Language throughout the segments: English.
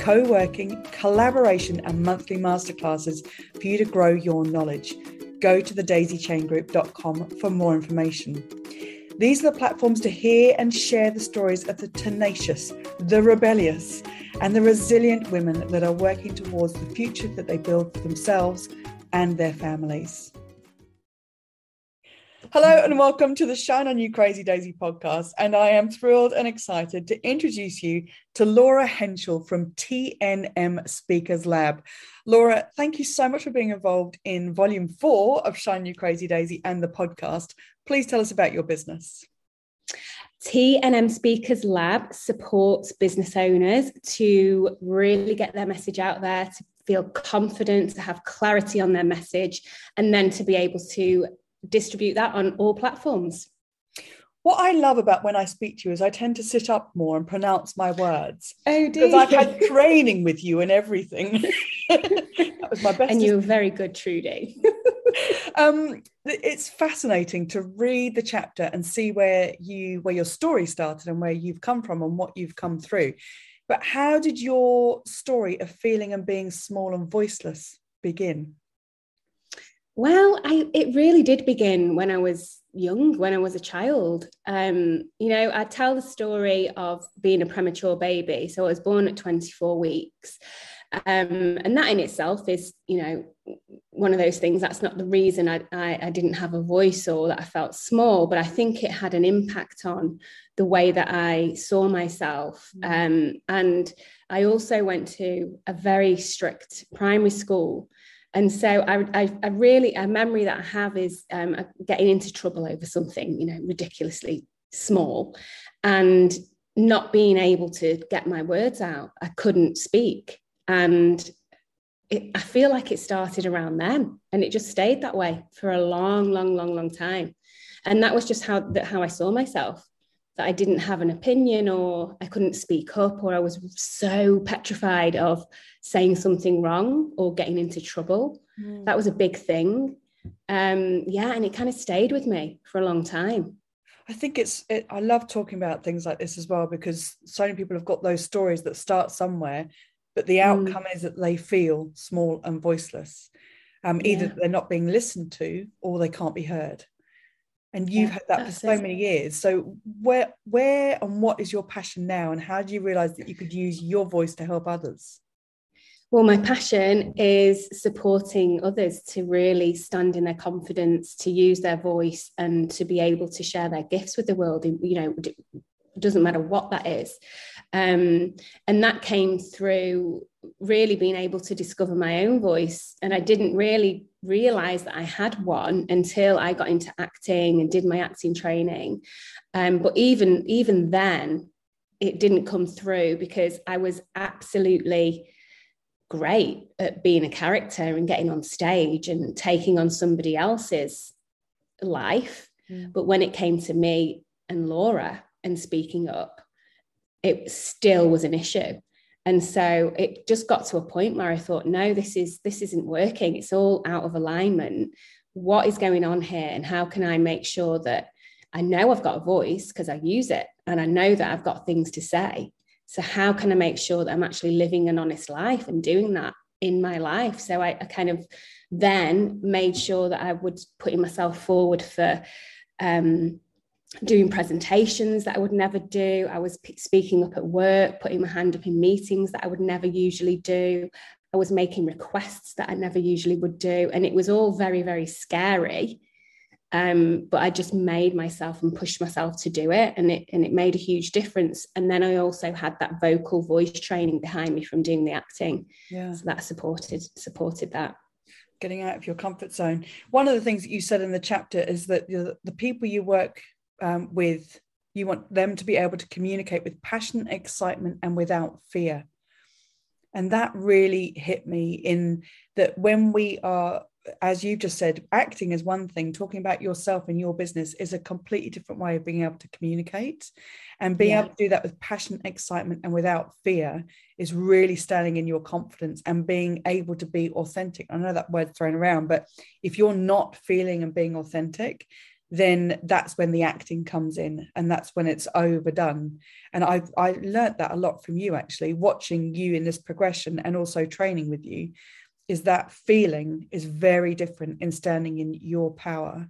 co working, collaboration, and monthly masterclasses for you to grow your knowledge. Go to thedaisychaingroup.com for more information. These are the platforms to hear and share the stories of the tenacious, the rebellious, and the resilient women that are working towards the future that they build for themselves and their families. Hello and welcome to the Shine On You Crazy Daisy podcast. And I am thrilled and excited to introduce you to Laura Henschel from TNM Speakers Lab. Laura, thank you so much for being involved in volume four of Shine You Crazy Daisy and the podcast. Please tell us about your business. TNM Speakers Lab supports business owners to really get their message out there, to feel confident, to have clarity on their message, and then to be able to distribute that on all platforms. What I love about when I speak to you is I tend to sit up more and pronounce my words. Oh, dear. Because I've had training with you and everything. that was my best. And you were very good, Trudy. um, it's fascinating to read the chapter and see where you where your story started and where you've come from and what you've come through. But how did your story of feeling and being small and voiceless begin? Well, I it really did begin when I was young, when I was a child. Um, you know, I tell the story of being a premature baby. So I was born at 24 weeks. Um, and that in itself is, you know, one of those things. That's not the reason I, I, I didn't have a voice or that I felt small, but I think it had an impact on the way that I saw myself. Mm. Um, and I also went to a very strict primary school. And so I, I, I, really, a memory that I have is um, getting into trouble over something, you know, ridiculously small and not being able to get my words out. I couldn't speak. And it, I feel like it started around then and it just stayed that way for a long, long, long, long time. And that was just how, that, how I saw myself that I didn't have an opinion or I couldn't speak up or I was so petrified of saying something wrong or getting into trouble. Mm. That was a big thing. Um, yeah, and it kind of stayed with me for a long time. I think it's, it, I love talking about things like this as well because so many people have got those stories that start somewhere, but the mm. outcome mm. is that they feel small and voiceless. Um, either yeah. they're not being listened to or they can't be heard and you've yeah, had that for so it. many years. So where where and what is your passion now? And how do you realize that you could use your voice to help others? Well my passion is supporting others to really stand in their confidence to use their voice and to be able to share their gifts with the world. You know it doesn't matter what that is. Um, and that came through really being able to discover my own voice and i didn't really realize that I had one until I got into acting and did my acting training. Um, but even even then, it didn't come through because I was absolutely great at being a character and getting on stage and taking on somebody else's life. Mm. But when it came to me and Laura and speaking up, it still was an issue and so it just got to a point where i thought no this is this isn't working. It's all out of alignment. What is going on here? And how can i make sure that i know i've got a voice because i use it and i know that i've got things to say? So how can i make sure that i'm actually living an honest life and doing that in my life? So i, I kind of then made sure that i would putting myself forward for um, doing presentations that I would never do. I was speaking up at work, putting my hand up in meetings that I would never usually do. I was making requests that I never usually would do. And it was all very, very scary. Um, but I just made myself and pushed myself to do it. And it and it made a huge difference. And then I also had that vocal voice training behind me from doing the acting. Yeah. So that supported supported that getting out of your comfort zone. One of the things that you said in the chapter is that the, the people you work um, with you want them to be able to communicate with passion excitement and without fear And that really hit me in that when we are as you've just said, acting is one thing, talking about yourself and your business is a completely different way of being able to communicate. And being yeah. able to do that with passion, excitement, and without fear is really standing in your confidence and being able to be authentic. I know that word's thrown around, but if you're not feeling and being authentic, then that's when the acting comes in and that's when it's overdone. And i i learned that a lot from you actually watching you in this progression and also training with you is that feeling is very different in standing in your power.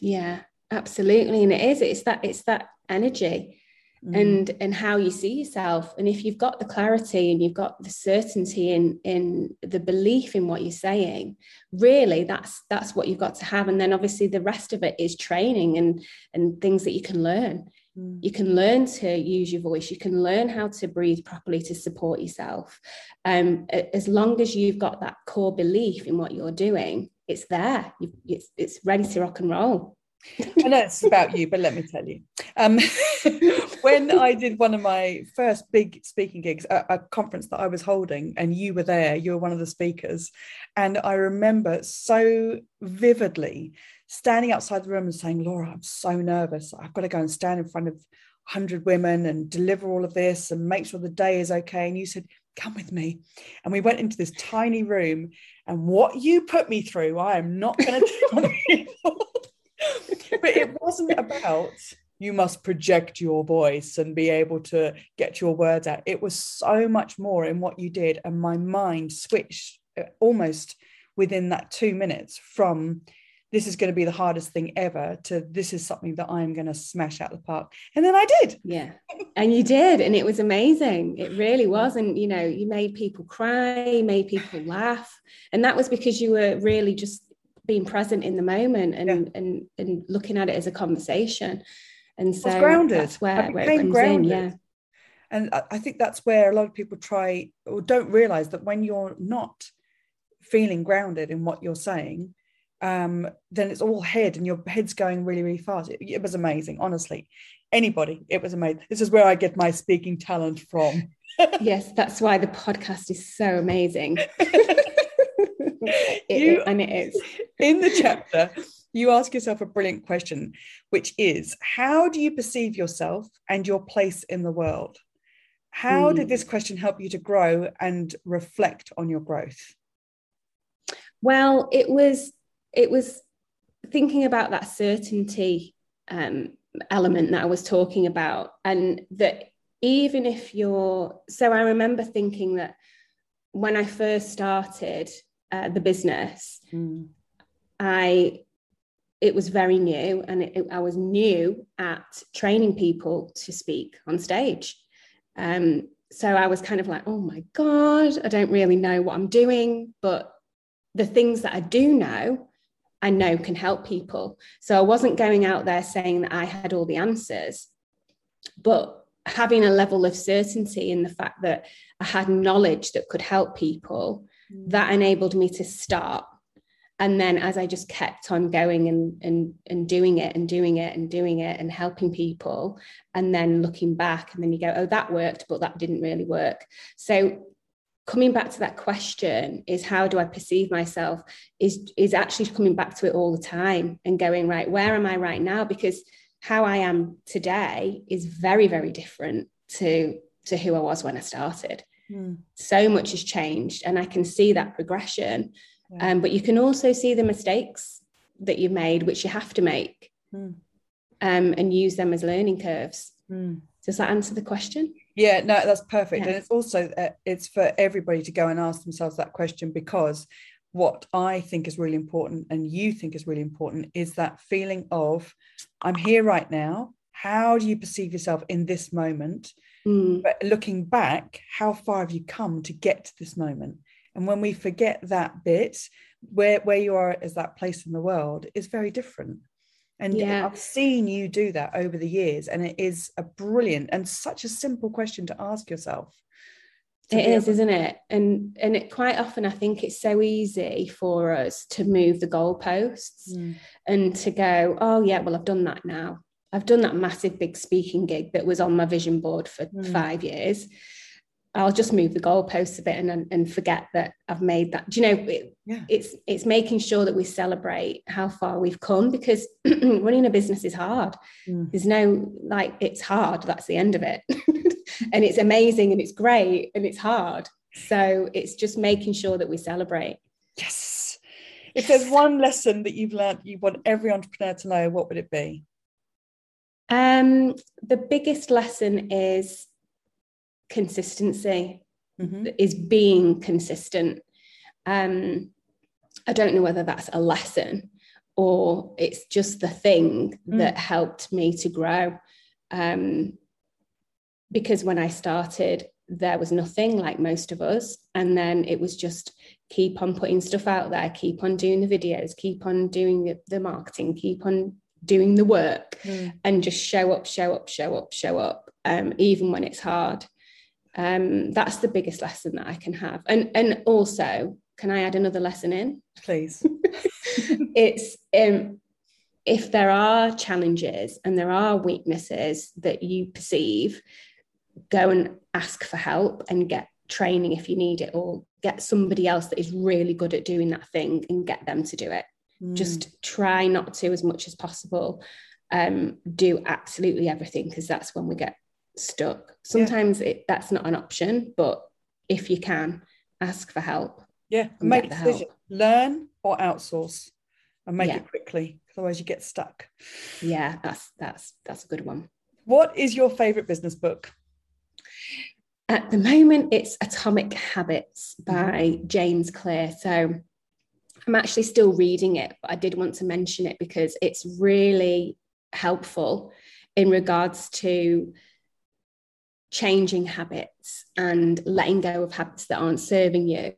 Yeah absolutely. And it is it's that it's that energy mm. and and how you see yourself and if you've got the clarity and you've got the certainty in in the belief in what you're saying really that's that's what you've got to have and then obviously the rest of it is training and and things that you can learn Mm. You can learn to use your voice. You can learn how to breathe properly to support yourself. Um, as long as you've got that core belief in what you're doing, it's there. it's, it's ready to rock and roll. I know it's about you, but let me tell you. Um, when I did one of my first big speaking gigs, a, a, conference that I was holding, and you were there, you were one of the speakers. And I remember so vividly standing outside the room and saying, Laura, I'm so nervous. I've got to go and stand in front of 100 women and deliver all of this and make sure the day is okay. And you said, Come with me. And we went into this tiny room. And what you put me through, I am not going to tell people. But it wasn't about you must project your voice and be able to get your words out. It was so much more in what you did. And my mind switched uh, almost within that two minutes from this is going to be the hardest thing ever to this is something that I'm going to smash out the park. And then I did. Yeah. And you did. And it was amazing. It really was. And, you know, you made people cry, made people laugh. And that was because you were really just being present in the moment and, yeah. and, and looking at it as a conversation. And so grounded. that's where, where it comes grounded. in. Yeah. And I think that's where a lot of people try or don't realize that when you're not feeling grounded in what you're saying, um, then it's all head and your head's going really, really fast. It, it, was amazing, honestly. Anybody, it was amazing. This is where I get my speaking talent from. yes, that's why the podcast is so amazing. it, you, and it is. In the chapter, you ask yourself a brilliant question, which is how do you perceive yourself and your place in the world? How mm. did hmm. this question help you to grow and reflect on your growth? Well, it was it was thinking about that certainty um, element that I was talking about, and that even if you're so, I remember thinking that when I first started uh, the business, mm. I it was very new, and it, it, I was new at training people to speak on stage. Um, so I was kind of like, oh my god, I don't really know what I'm doing, but the things that I do know I know can help people. So I wasn't going out there saying that I had all the answers, but having a level of certainty in the fact that I had knowledge that could help people. That enabled me to start. And then as I just kept on going and, and, and doing it and doing it and doing it and helping people, and then looking back, and then you go, oh, that worked, but that didn't really work. So coming back to that question is how do i perceive myself is is actually coming back to it all the time and going right where am i right now because how i am today is very very different to to who i was when i started mm. so much has changed and i can see that progression yeah. um, but you can also see the mistakes that you've made which you have to make mm. um, and use them as learning curves mm. does that answer the question yeah no that's perfect yeah. and it's also uh, it's for everybody to go and ask themselves that question because what i think is really important and you think is really important is that feeling of i'm here right now how do you perceive yourself in this moment mm. but looking back how far have you come to get to this moment and when we forget that bit where where you are as that place in the world is very different and yeah. I've seen you do that over the years, and it is a brilliant and such a simple question to ask yourself. To it is, isn't it? And and it quite often I think it's so easy for us to move the goalposts mm. and to go, oh yeah, well I've done that now. I've done that massive big speaking gig that was on my vision board for mm. five years. I'll just move the goalposts a bit and and forget that I've made that. Do you know? It, yeah. It's it's making sure that we celebrate how far we've come because running a business is hard. Mm. There's no like it's hard. That's the end of it, and it's amazing and it's great and it's hard. So it's just making sure that we celebrate. Yes. If there's one lesson that you've learned you want every entrepreneur to know, what would it be? Um, the biggest lesson is consistency mm-hmm. is being consistent um i don't know whether that's a lesson or it's just the thing mm. that helped me to grow um because when i started there was nothing like most of us and then it was just keep on putting stuff out there keep on doing the videos keep on doing the marketing keep on doing the work mm. and just show up show up show up show up um, even when it's hard um, that's the biggest lesson that I can have. And and also, can I add another lesson in? Please. it's um, if there are challenges and there are weaknesses that you perceive, go and ask for help and get training if you need it, or get somebody else that is really good at doing that thing and get them to do it. Mm. Just try not to as much as possible. Um, do absolutely everything because that's when we get stuck. Sometimes yeah. it, that's not an option, but if you can, ask for help. Yeah, make a decision. Help. Learn or outsource, and make yeah. it quickly. Otherwise, you get stuck. Yeah, that's that's that's a good one. What is your favorite business book? At the moment, it's Atomic Habits by mm-hmm. James Clear. So I'm actually still reading it, but I did want to mention it because it's really helpful in regards to changing habits and letting go of habits that aren't serving you.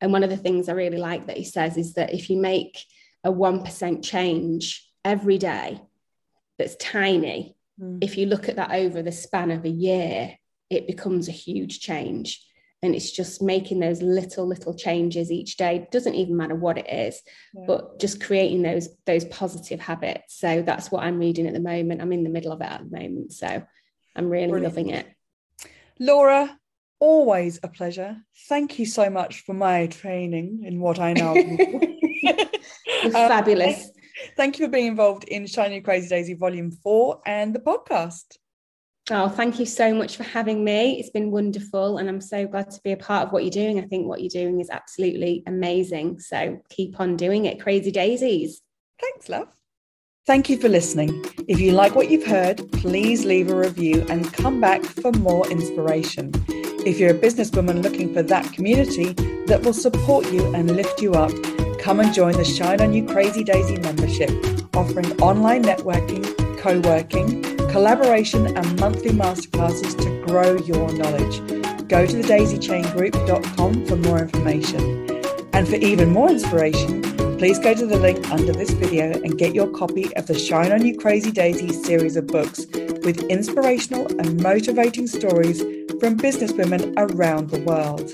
And one of the things I really like that he says is that if you make a 1% change every day that's tiny, mm. if you look at that over the span of a year, it becomes a huge change. And it's just making those little, little changes each day. It doesn't even matter what it is, yeah. but just creating those those positive habits. So that's what I'm reading at the moment. I'm in the middle of it at the moment. So I'm really Brilliant. loving it. Laura, always a pleasure. Thank you so much for my training in what I know. um, fabulous. Thank you for being involved in Shiny Crazy Daisy Volume 4 and the podcast. Oh, thank you so much for having me. It's been wonderful, and I'm so glad to be a part of what you're doing. I think what you're doing is absolutely amazing. So keep on doing it, Crazy Daisies. Thanks, love. Thank you for listening. If you like what you've heard, please leave a review and come back for more inspiration. If you're a businesswoman looking for that community that will support you and lift you up, come and join the Shine On You Crazy Daisy membership, offering online networking, co working, collaboration, and monthly masterclasses to grow your knowledge. Go to thedaisychaingroup.com for more information. And for even more inspiration, please go to the link under this video and get your copy of the Shine On You Crazy Daisy series of books with inspirational and motivating stories from businesswomen around the world.